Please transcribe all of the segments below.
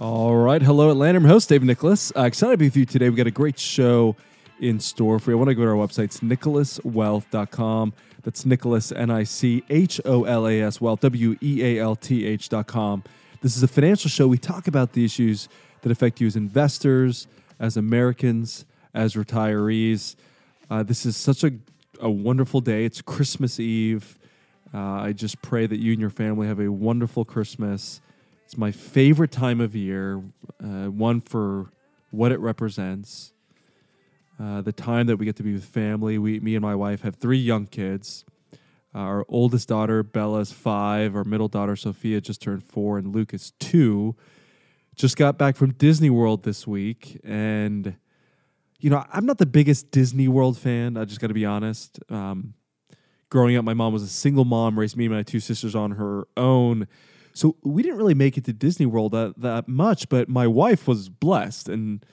All right. Hello, Atlanta. I'm host, Dave Nicholas. Uh, excited to be with you today. We've got a great show in store for you. I want to go to our website. It's nicholaswealth.com. That's Nicholas, N I C H O L A S, wealth, W E A L T H.com. This is a financial show. We talk about the issues that affect you as investors, as Americans, as retirees. Uh, this is such a, a wonderful day. It's Christmas Eve. Uh, I just pray that you and your family have a wonderful Christmas. It's my favorite time of year, uh, one for what it represents. Uh, the time that we get to be with family. We, me and my wife have three young kids. Our oldest daughter, Bella, is five. Our middle daughter, Sophia, just turned four, and Luke is two. Just got back from Disney World this week. And, you know, I'm not the biggest Disney World fan. I just got to be honest. Um, growing up, my mom was a single mom, raised me and my two sisters on her own. So we didn't really make it to Disney World that, that much, but my wife was blessed. And,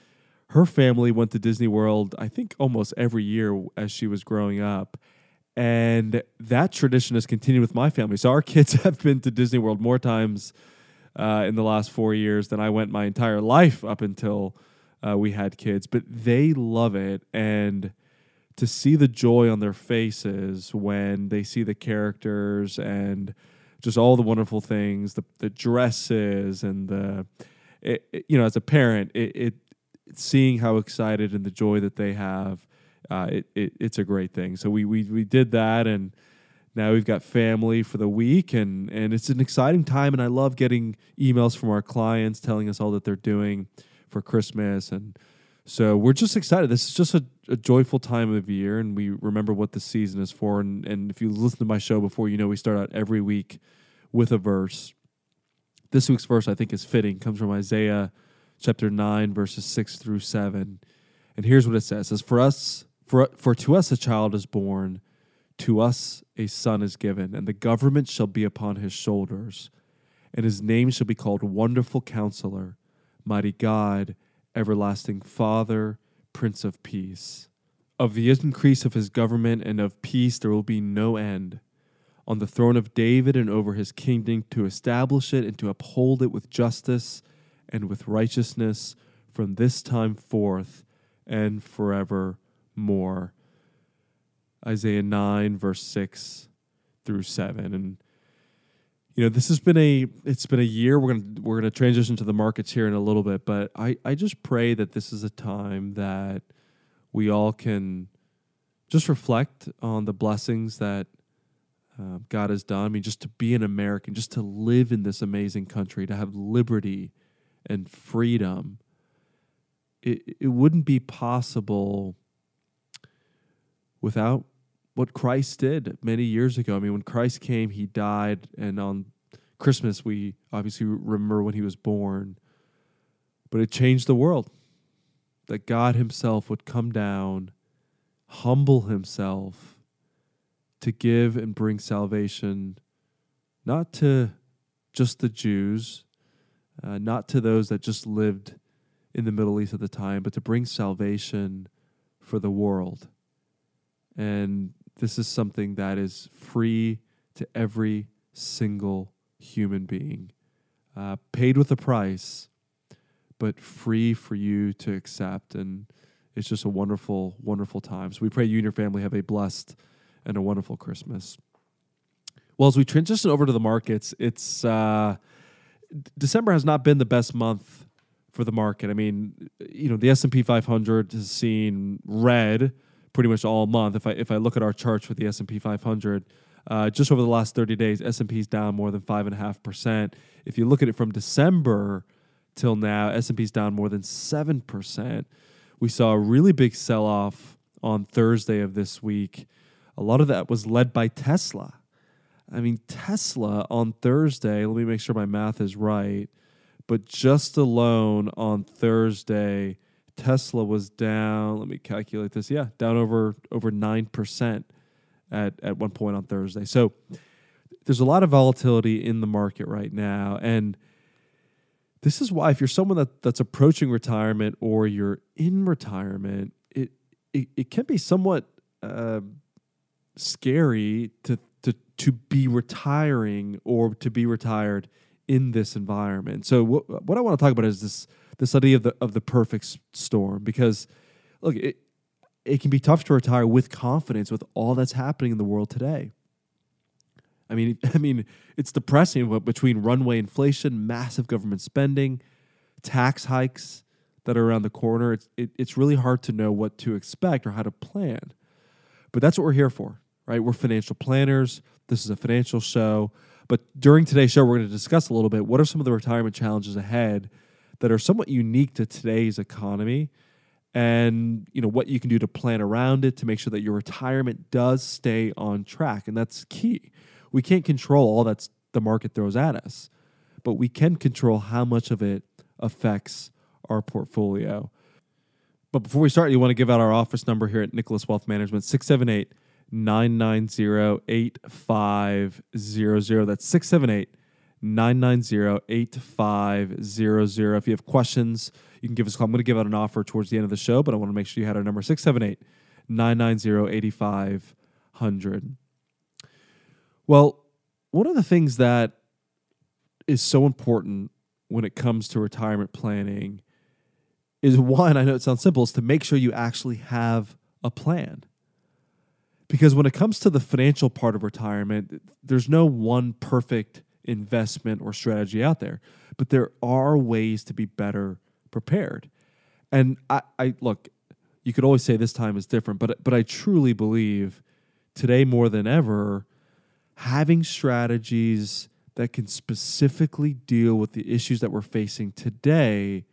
her family went to Disney World, I think almost every year as she was growing up. And that tradition has continued with my family. So our kids have been to Disney World more times uh, in the last four years than I went my entire life up until uh, we had kids. But they love it. And to see the joy on their faces when they see the characters and just all the wonderful things, the, the dresses and the, it, it, you know, as a parent, it, it seeing how excited and the joy that they have, uh, it, it, it's a great thing. So we, we we did that, and now we've got family for the week, and and it's an exciting time. And I love getting emails from our clients telling us all that they're doing for Christmas, and so we're just excited. This is just a, a joyful time of year, and we remember what the season is for. And and if you listen to my show before, you know we start out every week with a verse. This week's verse I think is fitting. Comes from Isaiah chapter 9, verses 6 through 7. And here's what it says. It says, For us, for, for to us a child is born, to us a son is given, and the government shall be upon his shoulders, and his name shall be called Wonderful Counselor, Mighty God, Everlasting Father, Prince of Peace. Of the increase of his government and of peace there will be no end. On the throne of David and over his kingdom, to establish it and to uphold it with justice and with righteousness from this time forth and forevermore. Isaiah 9, verse 6 through 7. And you know, this has been a it's been a year. We're gonna we're gonna transition to the markets here in a little bit, but I, I just pray that this is a time that we all can just reflect on the blessings that uh, God has done. I mean, just to be an American, just to live in this amazing country, to have liberty and freedom, it, it wouldn't be possible without what Christ did many years ago. I mean, when Christ came, he died, and on Christmas, we obviously remember when he was born, but it changed the world. That God Himself would come down, humble Himself to give and bring salvation, not to just the Jews, uh, not to those that just lived in the Middle East at the time, but to bring salvation for the world. And this is something that is free to every single human being, uh, paid with a price, but free for you to accept. And it's just a wonderful, wonderful time. So we pray you and your family have a blessed and a wonderful Christmas. Well, as we transition over to the markets, it's. Uh, December has not been the best month for the market. I mean, you know, the S and P 500 has seen red pretty much all month. If I if I look at our charts for the S and P 500, uh, just over the last 30 days, S and P is down more than five and a half percent. If you look at it from December till now, S and P is down more than seven percent. We saw a really big sell off on Thursday of this week. A lot of that was led by Tesla. I mean, Tesla on Thursday, let me make sure my math is right, but just alone on Thursday, Tesla was down. Let me calculate this. Yeah, down over over nine percent at at one point on Thursday. So there's a lot of volatility in the market right now, and this is why if you're someone that, that's approaching retirement or you're in retirement, it it, it can be somewhat uh, scary to to to be retiring or to be retired in this environment. So what what I want to talk about is this this idea of the of the perfect storm because look it it can be tough to retire with confidence with all that's happening in the world today. I mean, I mean, it's depressing. But between runway inflation, massive government spending, tax hikes that are around the corner, it's it, it's really hard to know what to expect or how to plan. But that's what we're here for, right? We're financial planners. This is a financial show. But during today's show, we're going to discuss a little bit what are some of the retirement challenges ahead that are somewhat unique to today's economy and you know what you can do to plan around it to make sure that your retirement does stay on track and that's key we can't control all that the market throws at us, but we can control how much of it affects our portfolio. But before we start, you want to give out our office number here at Nicholas Wealth Management 678 990 8500. That's 678 990 8500. If you have questions, you can give us a call. I'm going to give out an offer towards the end of the show, but I want to make sure you had our number 678 990 8500. Well, one of the things that is so important when it comes to retirement planning is one, I know it sounds simple, is to make sure you actually have a plan. Because when it comes to the financial part of retirement, there's no one perfect investment or strategy out there, but there are ways to be better prepared. And I, I look, you could always say this time is different, but but I truly believe today more than ever, having strategies that can specifically deal with the issues that we're facing today,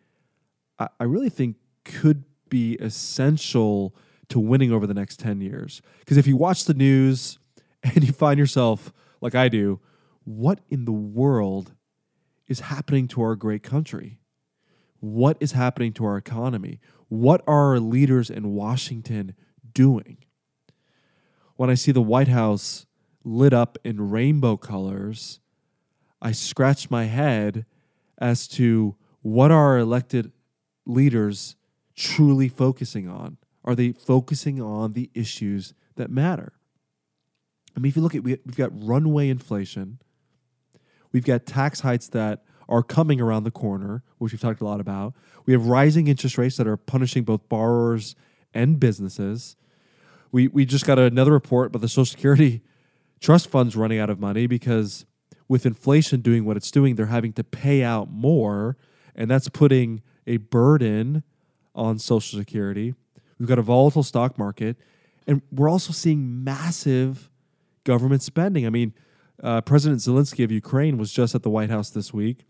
I, I really think could be essential to winning over the next 10 years. Because if you watch the news and you find yourself, like I do, what in the world is happening to our great country? What is happening to our economy? What are our leaders in Washington doing? When I see the White House lit up in rainbow colors, I scratch my head as to what are our elected leaders truly focusing on? Are they focusing on the issues that matter? I mean, if you look at, we've got runway inflation, we've got tax hikes that are coming around the corner, which we've talked a lot about. We have rising interest rates that are punishing both borrowers and businesses. We, we just got another report about the Social Security trust funds running out of money because with inflation doing what it's doing, they're having to pay out more, and that's putting a burden on Social Security. We've got a volatile stock market, and we're also seeing massive government spending. I mean, uh, President Zelensky of Ukraine was just at the White House this week.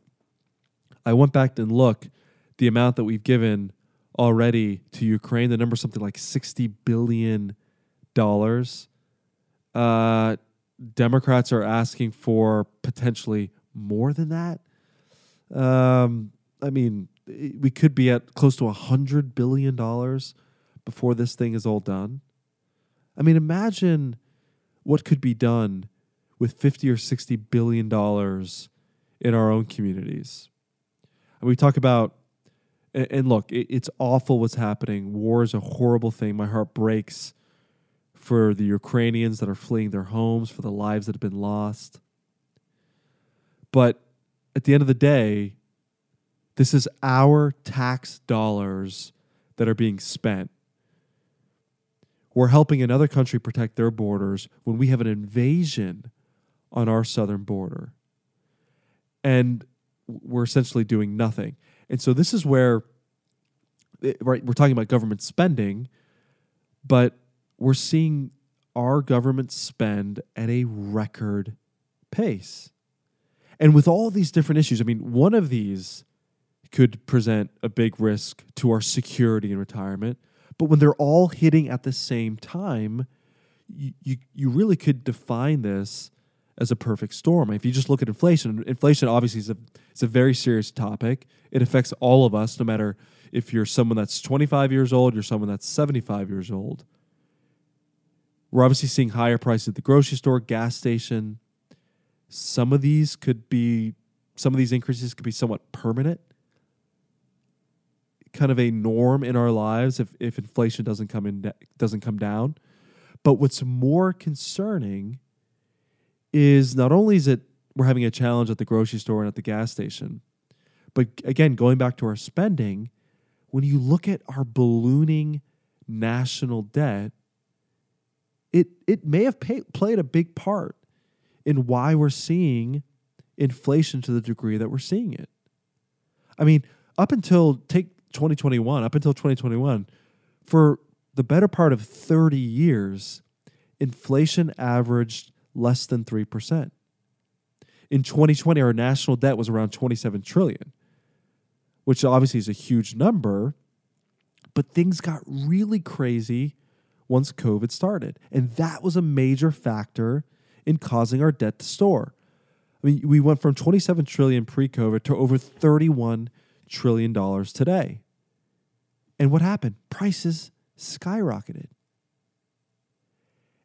I went back and looked the amount that we've given already to Ukraine. The number something like sixty billion dollars. Uh, Democrats are asking for potentially more than that. Um, I mean, we could be at close to hundred billion dollars before this thing is all done. I mean, imagine what could be done with fifty or sixty billion dollars in our own communities. And we talk about, and look, it's awful what's happening. War is a horrible thing. My heart breaks for the Ukrainians that are fleeing their homes, for the lives that have been lost. But at the end of the day, this is our tax dollars that are being spent. We're helping another country protect their borders when we have an invasion on our southern border. And we're essentially doing nothing. And so this is where right we're talking about government spending, but we're seeing our government spend at a record pace. And with all these different issues, I mean, one of these could present a big risk to our security in retirement. But when they're all hitting at the same time, you, you, you really could define this as a perfect storm. If you just look at inflation, inflation obviously is a it's a very serious topic. It affects all of us, no matter if you're someone that's 25 years old, you're someone that's 75 years old. We're obviously seeing higher prices at the grocery store, gas station. Some of these could be some of these increases could be somewhat permanent. Kind of a norm in our lives if, if inflation doesn't come in doesn't come down. But what's more concerning is not only is it we're having a challenge at the grocery store and at the gas station, but again, going back to our spending, when you look at our ballooning national debt, it it may have pay, played a big part in why we're seeing inflation to the degree that we're seeing it. I mean, up until take 2021, up until 2021, for the better part of 30 years, inflation averaged less than 3%. In 2020, our national debt was around 27 trillion, which obviously is a huge number, but things got really crazy once COVID started. And that was a major factor in causing our debt to soar. I mean, we went from 27 trillion pre-COVID to over 31 trillion dollars today. And what happened? Prices skyrocketed.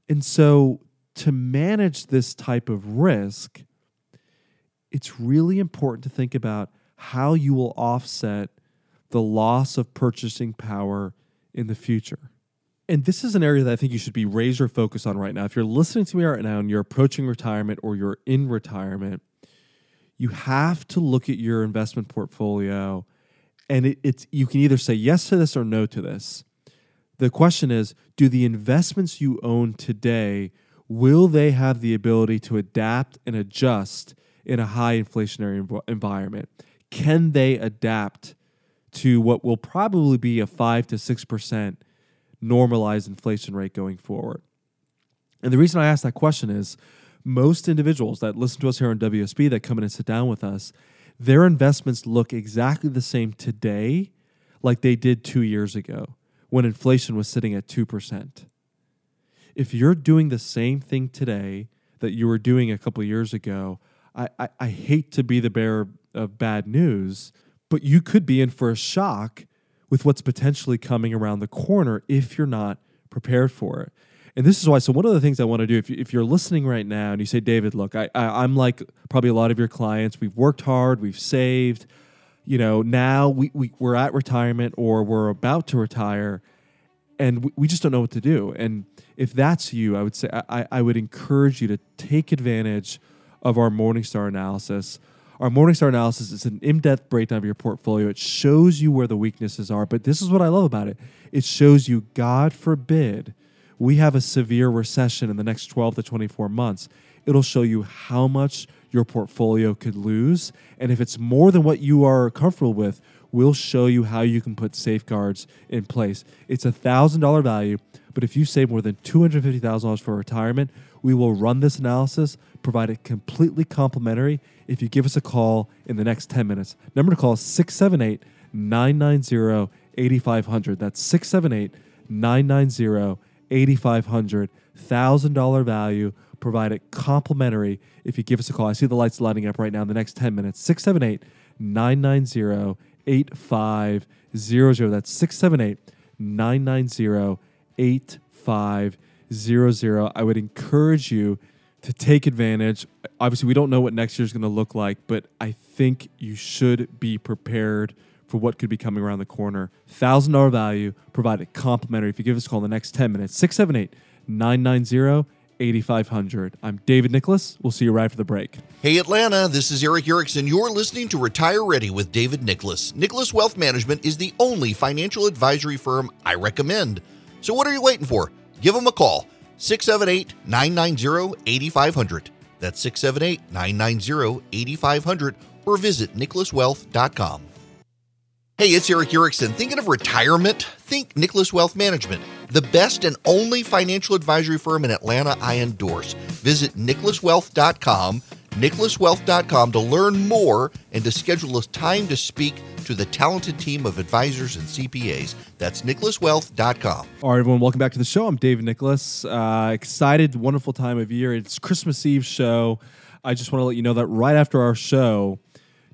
And so to manage this type of risk, it's really important to think about how you will offset the loss of purchasing power in the future. And this is an area that I think you should be razor focused on right now. If you're listening to me right now and you're approaching retirement or you're in retirement, you have to look at your investment portfolio and it, it's you can either say yes to this or no to this. The question is, do the investments you own today will they have the ability to adapt and adjust in a high inflationary env- environment? Can they adapt to what will probably be a 5 to 6% normalized inflation rate going forward? And the reason I ask that question is most individuals that listen to us here on WSB that come in and sit down with us, their investments look exactly the same today like they did two years ago when inflation was sitting at 2%. If you're doing the same thing today that you were doing a couple years ago, I, I, I hate to be the bearer of bad news, but you could be in for a shock with what's potentially coming around the corner if you're not prepared for it. And this is why. So one of the things I want to do, if, you, if you're listening right now and you say, David, look, I, I I'm like probably a lot of your clients. We've worked hard, we've saved. You know, now we, we we're at retirement or we're about to retire, and we, just don't know what to do. And if that's you, I would say I, I would encourage you to take advantage of our Morningstar analysis our Morningstar analysis is an in depth breakdown of your portfolio. It shows you where the weaknesses are. But this is what I love about it it shows you, God forbid, we have a severe recession in the next 12 to 24 months. It'll show you how much your portfolio could lose. And if it's more than what you are comfortable with, we'll show you how you can put safeguards in place. It's a $1,000 value, but if you save more than $250,000 for retirement, we will run this analysis, provide it completely complimentary if you give us a call in the next 10 minutes. Number to call is 678 990 8500. That's 678 990 8500. $1,000 value. Provide it complimentary if you give us a call. I see the lights lighting up right now in the next 10 minutes. 678 990 8500. That's 678 990 8500. I would encourage you to take advantage. Obviously, we don't know what next year is going to look like, but I think you should be prepared for what could be coming around the corner. $1,000 value provided complimentary if you give us a call in the next 10 minutes. 678 990 8500. I'm David Nicholas. We'll see you right after the break. Hey, Atlanta, this is Erick Erickson. You're listening to Retire Ready with David Nicholas. Nicholas Wealth Management is the only financial advisory firm I recommend. So, what are you waiting for? Give them a call 678 990 8500. That's 678 990 8500 or visit nicholaswealth.com. Hey, it's Erick Erickson. Thinking of retirement? Think Nicholas Wealth Management, the best and only financial advisory firm in Atlanta I endorse. Visit nicholaswealth.com, nicholaswealth.com to learn more and to schedule a time to speak to the talented team of advisors and CPAs. That's nicholaswealth.com. All right, everyone, welcome back to the show. I'm David Nicholas. Uh, excited, wonderful time of year. It's Christmas Eve show. I just want to let you know that right after our show,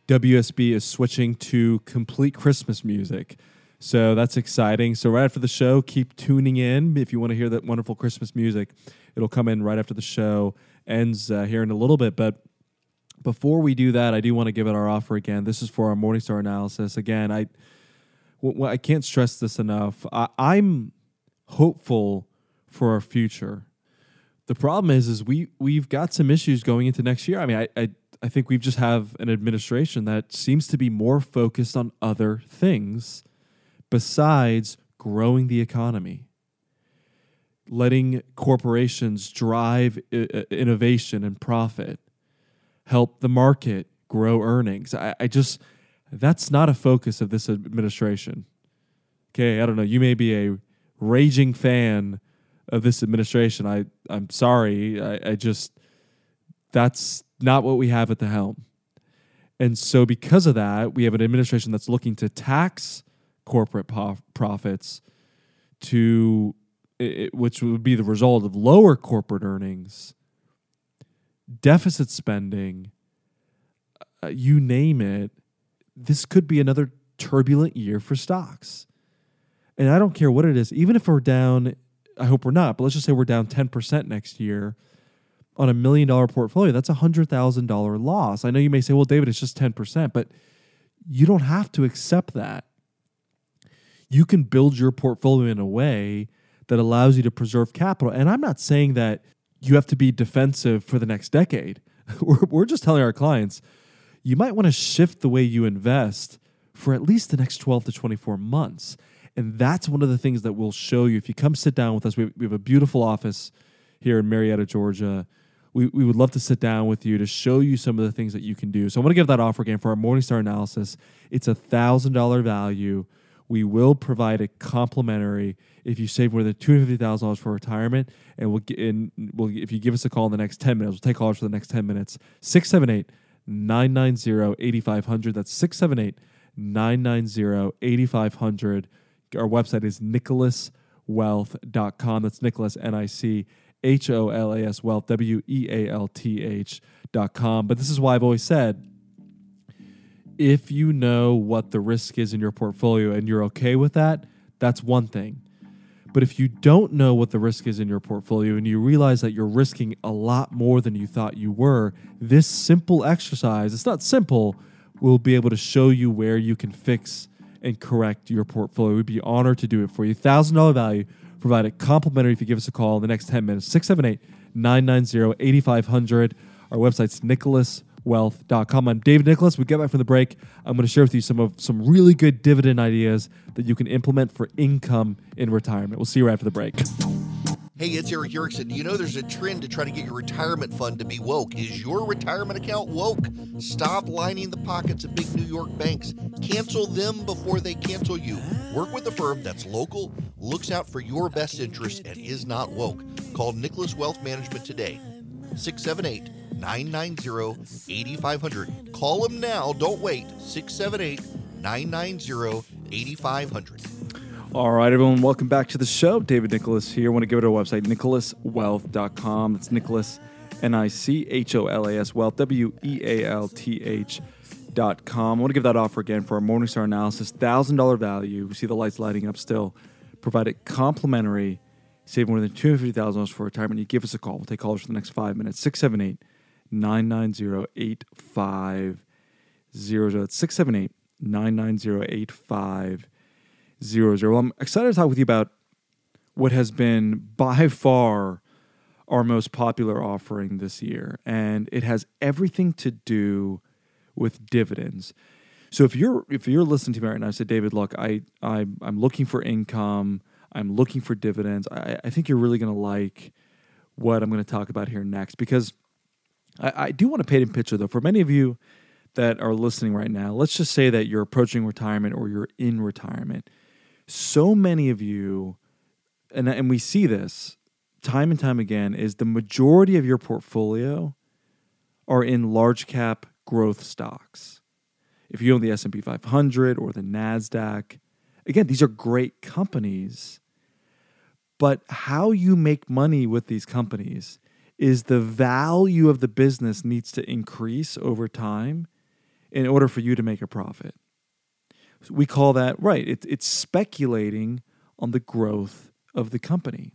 WSB is switching to complete Christmas music. So that's exciting. So right after the show, keep tuning in if you want to hear that wonderful Christmas music. It'll come in right after the show ends uh, here in a little bit. But before we do that, I do want to give it our offer again. This is for our Morningstar analysis. Again, I can't stress this enough. I, I'm hopeful for our future. The problem is, is we we've got some issues going into next year. I mean, I, I I think we just have an administration that seems to be more focused on other things besides growing the economy, letting corporations drive innovation and profit, help the market grow earnings. I, I just, that's not a focus of this administration. Okay, I don't know. You may be a raging fan of this administration. I, I'm sorry. I, I just, that's not what we have at the helm. And so, because of that, we have an administration that's looking to tax corporate po- profits to it, which would be the result of lower corporate earnings, deficit spending, uh, you name it. This could be another turbulent year for stocks. And I don't care what it is, even if we're down, I hope we're not, but let's just say we're down 10% next year on a million dollar portfolio. That's a $100,000 loss. I know you may say, well, David, it's just 10%, but you don't have to accept that you can build your portfolio in a way that allows you to preserve capital. And I'm not saying that you have to be defensive for the next decade. we're, we're just telling our clients you might want to shift the way you invest for at least the next 12 to 24 months. And that's one of the things that we'll show you. If you come sit down with us, we, we have a beautiful office here in Marietta, Georgia. We, we would love to sit down with you to show you some of the things that you can do. So I want to give that offer again for our Morningstar analysis. It's a $1,000 value we will provide a complimentary if you save more than two hundred fifty thousand dollars for retirement, and we'll get in. We'll if you give us a call in the next ten minutes, we'll take calls for the next ten minutes. 678 990 8500. That's 678 990 8500. Our website is nicholaswealth.com. That's Nicholas, N I C H O L A S Wealth, W E A L T H.com. But this is why I've always said if you know what the risk is in your portfolio and you're okay with that, that's one thing. But if you don't know what the risk is in your portfolio and you realize that you're risking a lot more than you thought you were, this simple exercise, it's not simple, will be able to show you where you can fix and correct your portfolio. We'd be honored to do it for you. $1,000 value, provide it complimentary if you give us a call in the next 10 minutes. 678 990 8500. Our website's Nicholas wealth.com. I'm David Nicholas. We get back from the break. I'm going to share with you some of some really good dividend ideas that you can implement for income in retirement. We'll see you right after the break. Hey, it's Erick Erickson. You know there's a trend to try to get your retirement fund to be woke. Is your retirement account woke? Stop lining the pockets of big New York banks. Cancel them before they cancel you. Work with a firm that's local, looks out for your best interest, and is not woke. Call Nicholas Wealth Management today. 678 990 8500. Call them now. Don't wait. 678 990 8500. All right, everyone, welcome back to the show. David Nicholas here. I want to give it our website, nicholaswealth.com. That's Nicholas, N I C H O L A S, wealth, W E A L T H. Dot com. I want to give that offer again for our Morningstar analysis. $1,000 value. We see the lights lighting up still. Provide it complimentary. Save more than $250,000 for retirement. You give us a call. We'll take calls for the next five minutes. 678 990 8500. That's 678 990 8500. Well, I'm excited to talk with you about what has been by far our most popular offering this year. And it has everything to do with dividends. So if you're if you're listening to me right now, I said, David, look, I, I I'm looking for income. I'm looking for dividends. I, I think you're really going to like what I'm going to talk about here next because I, I do want to paint a picture though. For many of you that are listening right now, let's just say that you're approaching retirement or you're in retirement. So many of you, and and we see this time and time again, is the majority of your portfolio are in large cap growth stocks. if you own the S&P 500 or the Nasdaq, again, these are great companies. But how you make money with these companies is the value of the business needs to increase over time in order for you to make a profit. We call that right. It, it's speculating on the growth of the company.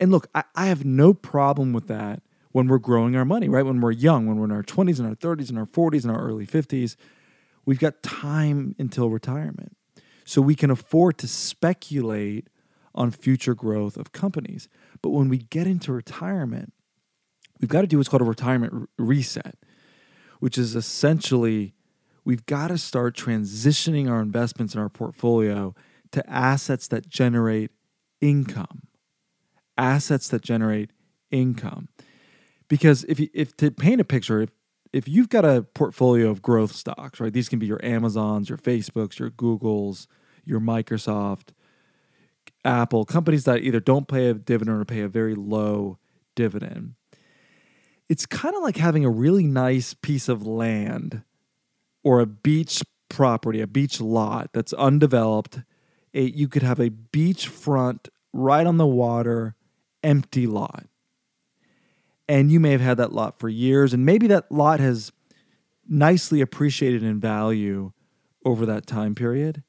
And look, I, I have no problem with that when we're growing our money, right? When we're young, when we're in our 20s and our 30s and our 40s and our early 50s, we've got time until retirement. So we can afford to speculate on future growth of companies. But when we get into retirement, we've got to do what's called a retirement reset, which is essentially we've got to start transitioning our investments in our portfolio to assets that generate income. Assets that generate income. Because if you, if to paint a picture, if, if you've got a portfolio of growth stocks, right? These can be your Amazons, your Facebooks, your Googles, your Microsoft, Apple, companies that either don't pay a dividend or pay a very low dividend. It's kind of like having a really nice piece of land or a beach property, a beach lot that's undeveloped. A, you could have a beachfront right on the water, empty lot. And you may have had that lot for years, and maybe that lot has nicely appreciated in value over that time period.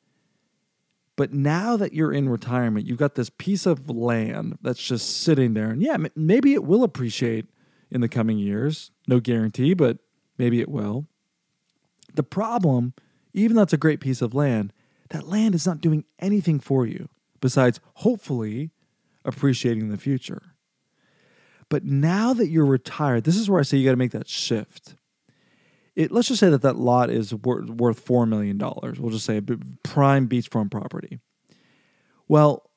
But now that you're in retirement, you've got this piece of land that's just sitting there. And yeah, maybe it will appreciate in the coming years. No guarantee, but maybe it will. The problem, even though it's a great piece of land, that land is not doing anything for you besides hopefully appreciating in the future. But now that you're retired, this is where I say you got to make that shift it, let's just say that that lot is worth, worth $4 million. We'll just say a prime beachfront property. Well,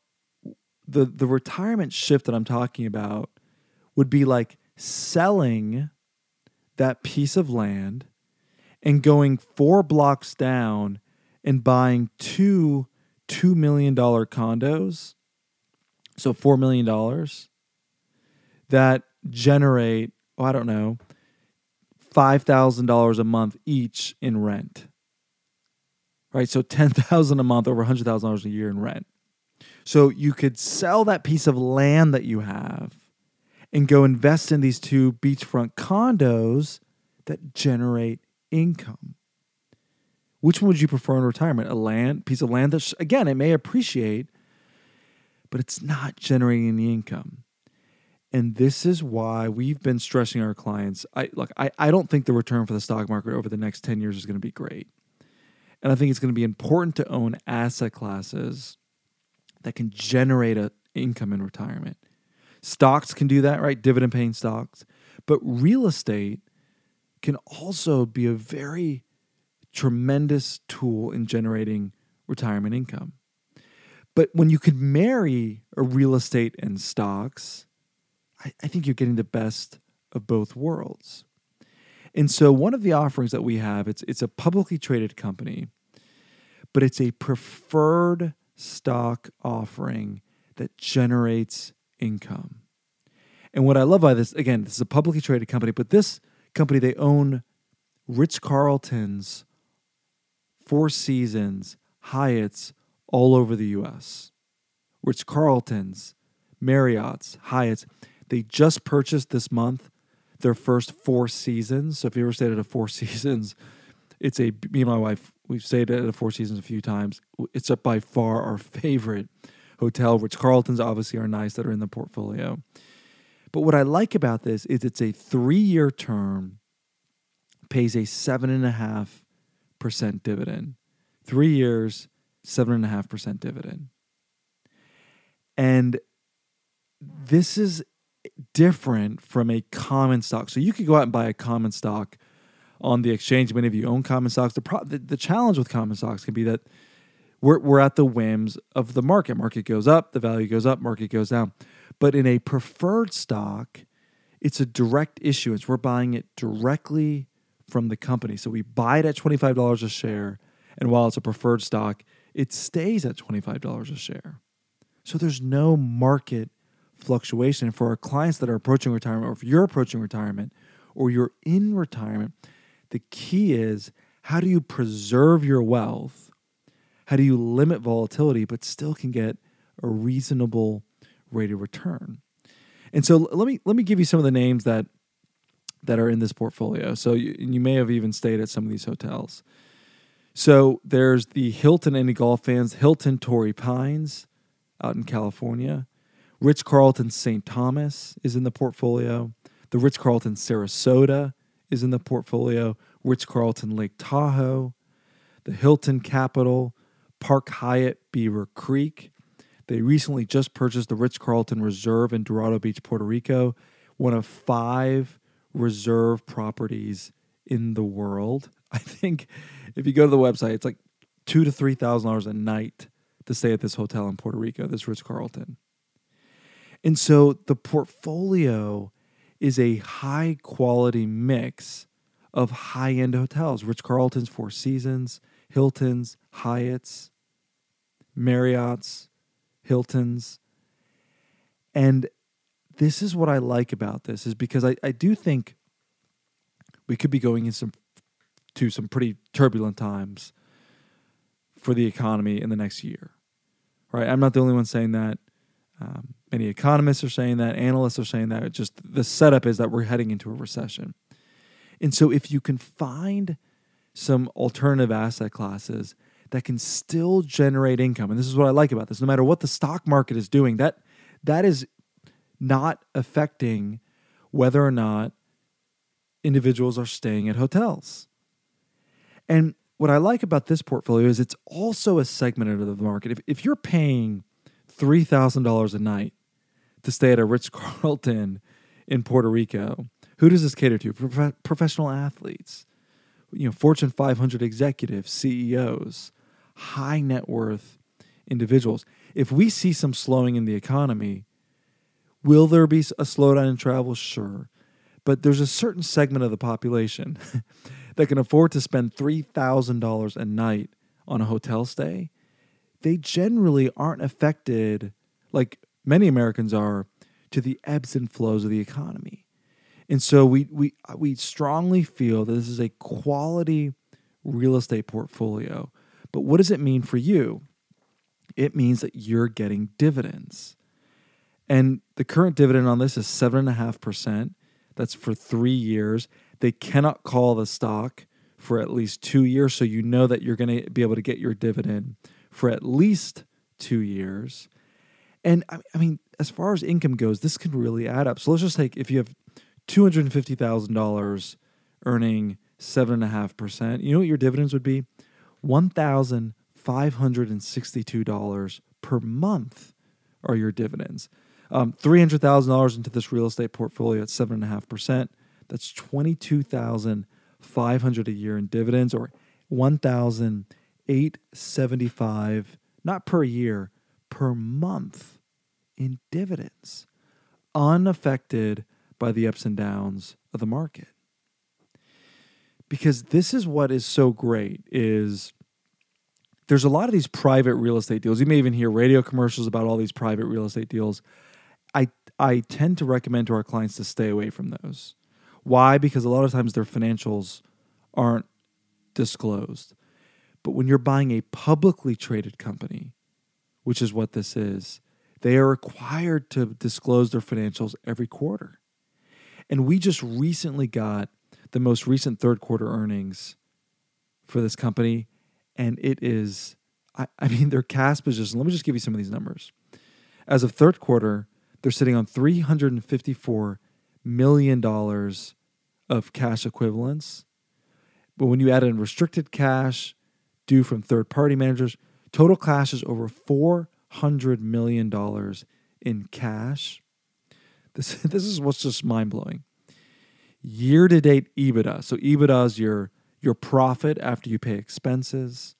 the, the retirement shift that I'm talking about would be like selling that piece of land and going four blocks down and buying two $2 million condos. So $4 million that generate, oh, I don't know, $5,000 a month each in rent. Right? So 10,000 a month over $100,000 a year in rent. So you could sell that piece of land that you have and go invest in these two beachfront condos that generate income. Which one would you prefer in retirement? A land piece of land that again it may appreciate, but it's not generating any income. And this is why we've been stressing our clients. I look, I, I don't think the return for the stock market over the next 10 years is going to be great. And I think it's going to be important to own asset classes that can generate an income in retirement. Stocks can do that, right? Dividend paying stocks. But real estate can also be a very tremendous tool in generating retirement income. But when you can marry a real estate and stocks, I, I think you're getting the best of both worlds. And so one of the offerings that we have, it's it's a publicly traded company, but it's a preferred stock offering that generates income. And what I love by this, again, this is a publicly traded company, but this company, they own Ritz Carlton's, Four Seasons, Hyatt's all over the US. Ritz Carlton's, Marriott's, Hyatt's. They just purchased this month their first four seasons. So if you ever stayed at a Four Seasons, it's a me and my wife we've stayed at a Four Seasons a few times. It's by far our favorite hotel. Ritz Carltons obviously are nice that are in the portfolio. But what I like about this is it's a three-year term, pays a seven and a half percent dividend. Three years, seven and a half percent dividend. And this is different from a common stock. So you could go out and buy a common stock on the exchange. Many of you own common stocks. The, pro- the, the challenge with common stocks can be that we're, we're at the whims of the market. Market goes up, the value goes up, market goes down. But in a preferred stock, it's a direct issuance. We're buying it directly from the company. So we buy it at $25 a share. And while it's a preferred stock, it stays at $25 a share. So there's no market fluctuation. And for our clients that are approaching retirement, or if you're approaching retirement, or you're in retirement, the key is how do you preserve your wealth? How do you limit volatility but still can get a reasonable rate of return? And so let me let me give you some of the names that that are in this portfolio. So you, you may have even stayed at some of these hotels. So there's the Hilton any golf fans, Hilton Torrey Pines out in California. Ritz Carlton St. Thomas is in the portfolio. The Ritz Carlton Sarasota is in the portfolio. Ritz Carlton Lake Tahoe. The Hilton Capital, Park Hyatt Beaver Creek. They recently just purchased the Ritz Carlton Reserve in Dorado Beach, Puerto Rico, one of five reserve properties in the world. I think if you go to the website, it's like two to three thousand dollars a night to stay at this hotel in Puerto Rico, this Ritz Carlton. And so the portfolio is a high quality mix of high end hotels, Ritz Carlton's, Four Seasons, Hilton's, Hyatt's, Marriott's, Hilton's. And this is what I like about this is because I, I do think we could be going in some to some pretty turbulent times for the economy in the next year. Right? I'm not the only one saying that. Um, many economists are saying that, analysts are saying that. It just the setup is that we're heading into a recession. And so if you can find some alternative asset classes that can still generate income, and this is what I like about this, no matter what the stock market is doing, that that is not affecting whether or not individuals are staying at hotels. And what I like about this portfolio is it's also a segment of the market. If, if you're paying $3,000 a night to stay at a Ritz Carlton in Puerto Rico, who does this cater to? Pro- professional athletes, you know, Fortune 500 executives, CEOs, high net worth individuals. If we see some slowing in the economy, will there be a slowdown in travel? Sure. But there's a certain segment of the population that can afford to spend $3,000 a night on a hotel stay. They generally aren't affected like many Americans are to the ebbs and flows of the economy. And so we we we strongly feel that this is a quality real estate portfolio. But what does it mean for you? It means that you're getting dividends. And the current dividend on this is seven and a half percent. That's for three years. They cannot call the stock for at least two years. So you know that you're going to be able to get your dividend for at least two years. And I mean, as far as income goes, this can really add up. So let's just take if you have $250,000 earning 7.5%, you know what your dividends would be? $1,562 per month are your dividends. Um, $300,000 into this real estate portfolio at 7.5%. That's 22500 a year in dividends or 1875 not per year, per month in dividends, unaffected by the ups and downs of the market. Because this is what is so great is there's a lot of these private real estate deals. You may even hear radio commercials about all these private real estate deals. I I tend to recommend to our clients to stay away from those. Why? Because a lot of times their financials aren't disclosed. But when you're buying a publicly traded company, which is what this is, they are required to disclose their financials every quarter. And we just recently got the most recent third quarter earnings for this company. And it is, I, I mean, their cash position. Let me just give you some of these numbers. As of third quarter, they're sitting on $354 million of cash equivalents. But when you add in restricted cash due from third party managers, total cash is over $400 million in cash. This, this is what's just mind blowing. Year to date EBITDA. So EBITDA is your, your profit after you pay expenses.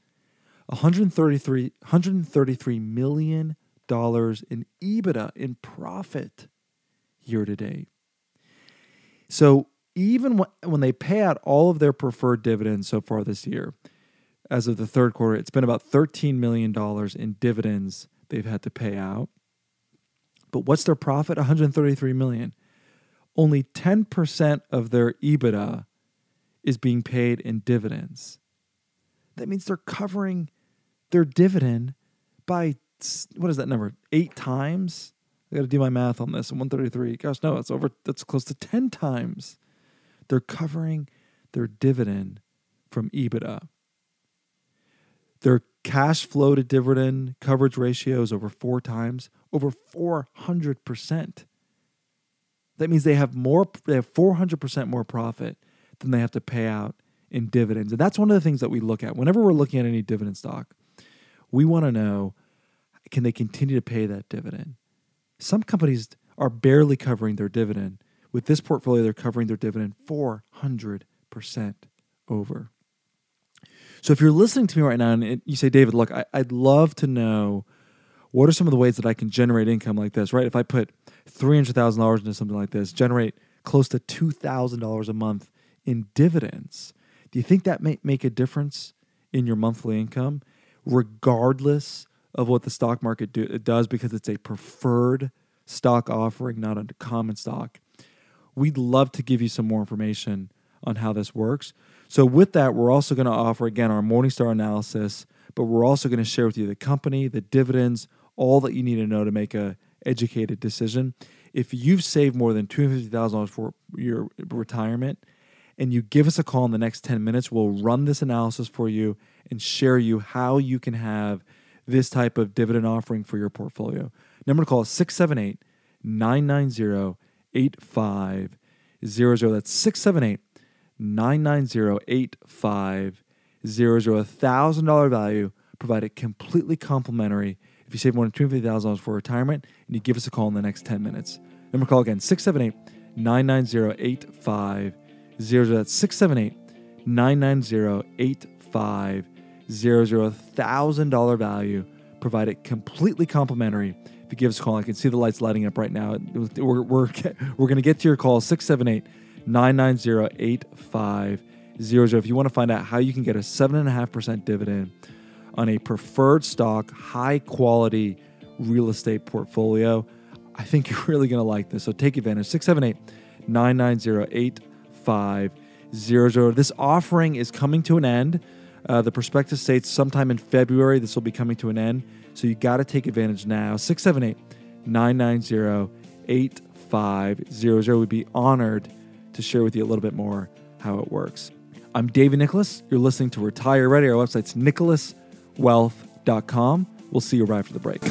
133, $133 million in EBITDA in profit year to date. So even when they pay out all of their preferred dividends so far this year, as of the third quarter, it's been about $13 million in dividends they've had to pay out. But what's their profit? 133 million. Only 10% of their EBITDA is being paid in dividends. that means they're covering their dividend by what is that number? Eight times? I got to do my math on this. 133. Gosh, no, it's over. That's close to 10 times. They're covering their dividend from EBITDA. Their cash flow to dividend coverage ratio is over four times, over 400%. That means they have more, they have 400% more profit than they have to pay out in dividends. And that's one of the things that we look at whenever we're looking at any dividend stock. We want to know can they continue to pay that dividend? Some companies are barely covering their dividend. With this portfolio, they're covering their dividend 400% over. So if you're listening to me right now and you say, David, look, I, would love to know what are some of the ways that I can generate income like this, right? If I put $300,000 into something like this, generate close to $2,000 a month in dividends, do you think that may make a difference in your monthly income, regardless of what the stock market do, does because it's a preferred stock offering, not a common stock? We'd love to give you some more information on how this works. So, with that, we're also going to offer again our Morningstar analysis, but we're also going to share with you the company, the dividends, all that you need to know to make a educated decision. If you've saved more than $250,000 for your retirement and you give us a call in the next 10 minutes, we'll run this analysis for you and share you how you can have this type of dividend offering for your portfolio. Number to call is 678 990 8500. That's 678 990 8500. $1,000 value provided completely complimentary if you save more than $250,000 for retirement and you give us a call in the next 10 minutes. Number call again 678 990 8500. That's 678 990 8500. $1,000 value provided completely complimentary. If you give us a call, I can see the lights lighting up right now. We're, we're, we're going to get to your call 678 990 8500. If you want to find out how you can get a 7.5% dividend on a preferred stock, high quality real estate portfolio, I think you're really going to like this. So take advantage. 678 990 8500. This offering is coming to an end. Uh, the prospectus states sometime in February this will be coming to an end. So you got to take advantage now. 678 990 8500. We'd be honored to share with you a little bit more how it works. I'm David Nicholas. You're listening to Retire Ready. Our website's nicholaswealth.com. We'll see you right after the break.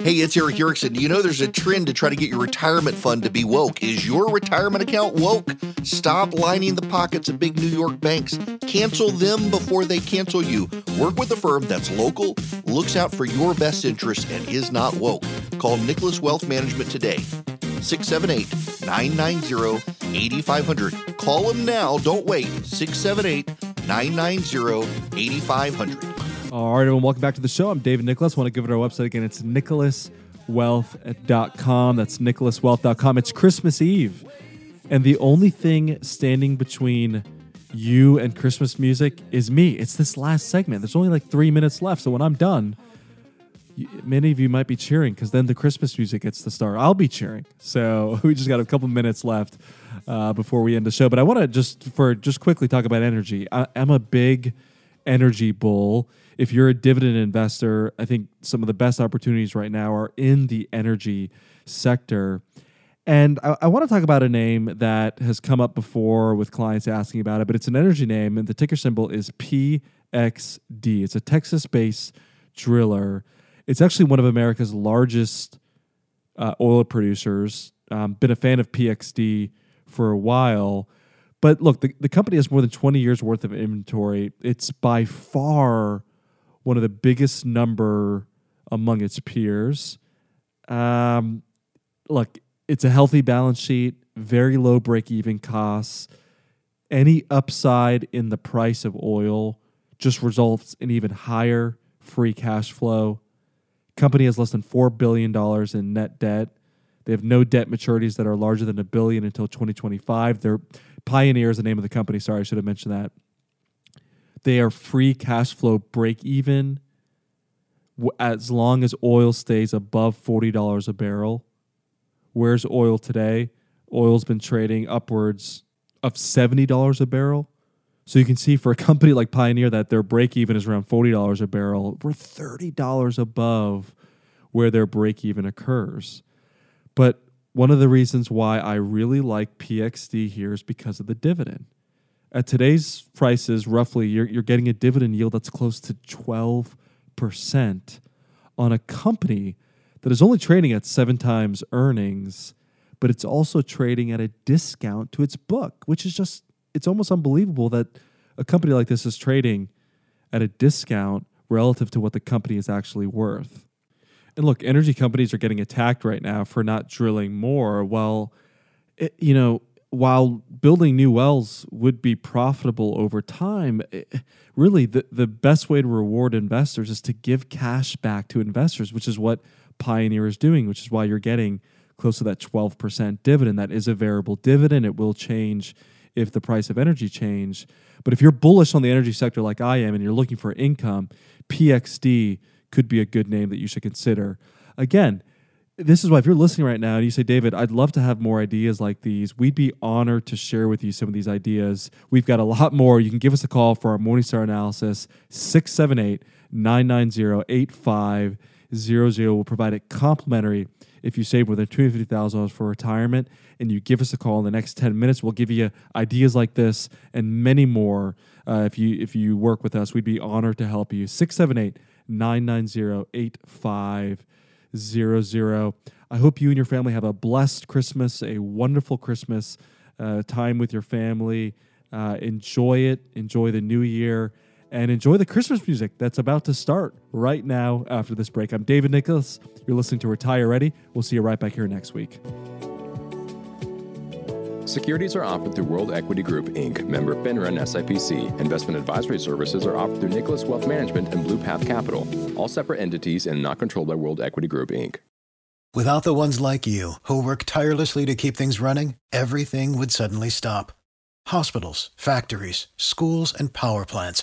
Hey, it's Erick Erickson. You know there's a trend to try to get your retirement fund to be woke. Is your retirement account woke? Stop lining the pockets of big New York banks. Cancel them before they cancel you. Work with a firm that's local, looks out for your best interests, and is not woke. Call Nicholas Wealth Management today. 678 990 8500. Call them now. Don't wait. 678 990 8500. All right, everyone, welcome back to the show. I'm David Nicholas. Want to give it our website again. It's nicholaswealth.com. That's nicholaswealth.com. It's Christmas Eve. And the only thing standing between you and Christmas music is me. It's this last segment. There's only like three minutes left. So when I'm done, many of you might be cheering because then the Christmas music gets to start. I'll be cheering. So we just got a couple minutes left uh, before we end the show. But I want to just for just quickly talk about energy. I, I'm a big energy bull if you're a dividend investor, I think some of the best opportunities right now are in the energy sector. And I, I want to talk about a name that has come up before with clients asking about it, but it's an energy name, and the ticker symbol is PXD. It's a Texas based driller. It's actually one of America's largest uh, oil producers. Um, been a fan of PXD for a while. But look, the, the company has more than 20 years worth of inventory. It's by far one of the biggest number among its peers. Um, look, it's a healthy balance sheet, very low break even costs. Any upside in the price of oil just results in even higher free cash flow. Company has less than $4 billion in net debt. They have no debt maturities that are larger than a billion until 2025. They're Pioneer is the name of the company. Sorry, I should have mentioned that. They are free cash flow break even as long as oil stays above $40 a barrel. Where's oil today? Oil's been trading upwards of $70 a barrel. So you can see for a company like Pioneer that their break even is around $40 a barrel. We're $30 above where their break even occurs. But one of the reasons why I really like PXD here is because of the dividend. At today's prices, roughly, you're, you're getting a dividend yield that's close to 12% on a company that is only trading at seven times earnings, but it's also trading at a discount to its book, which is just, it's almost unbelievable that a company like this is trading at a discount relative to what the company is actually worth. And look, energy companies are getting attacked right now for not drilling more. Well, it, eh, you know, while building new wells would be profitable over time, it, really the, the best way to reward investors is to give cash back to investors, which is what Pioneer is doing, which is why you're getting close to that 12% dividend. That is a variable dividend. It will change if the price of energy change. But if you're bullish on the energy sector like I am and you're looking for income, PXD could be a good name that you should consider. Again, this is why if you're listening right now and you say, David, I'd love to have more ideas like these, we'd be honored to share with you some of these ideas. We've got a lot more. You can give us a call for our Morningstar analysis, 678 990 8500. We'll provide it complimentary if you save more than $250,000 for retirement and you give us a call in the next 10 minutes. We'll give you ideas like this and many more. Uh, if you if you work with us, we'd be honored to help you. 678 990 8500. I hope you and your family have a blessed Christmas, a wonderful Christmas uh, time with your family. Uh, enjoy it, enjoy the new year, and enjoy the Christmas music that's about to start right now after this break. I'm David Nicholas. You're listening to Retire Ready. We'll see you right back here next week. Securities are offered through World Equity Group, Inc., member FINRA and SIPC. Investment advisory services are offered through Nicholas Wealth Management and Blue Path Capital, all separate entities and not controlled by World Equity Group, Inc. Without the ones like you, who work tirelessly to keep things running, everything would suddenly stop. Hospitals, factories, schools, and power plants,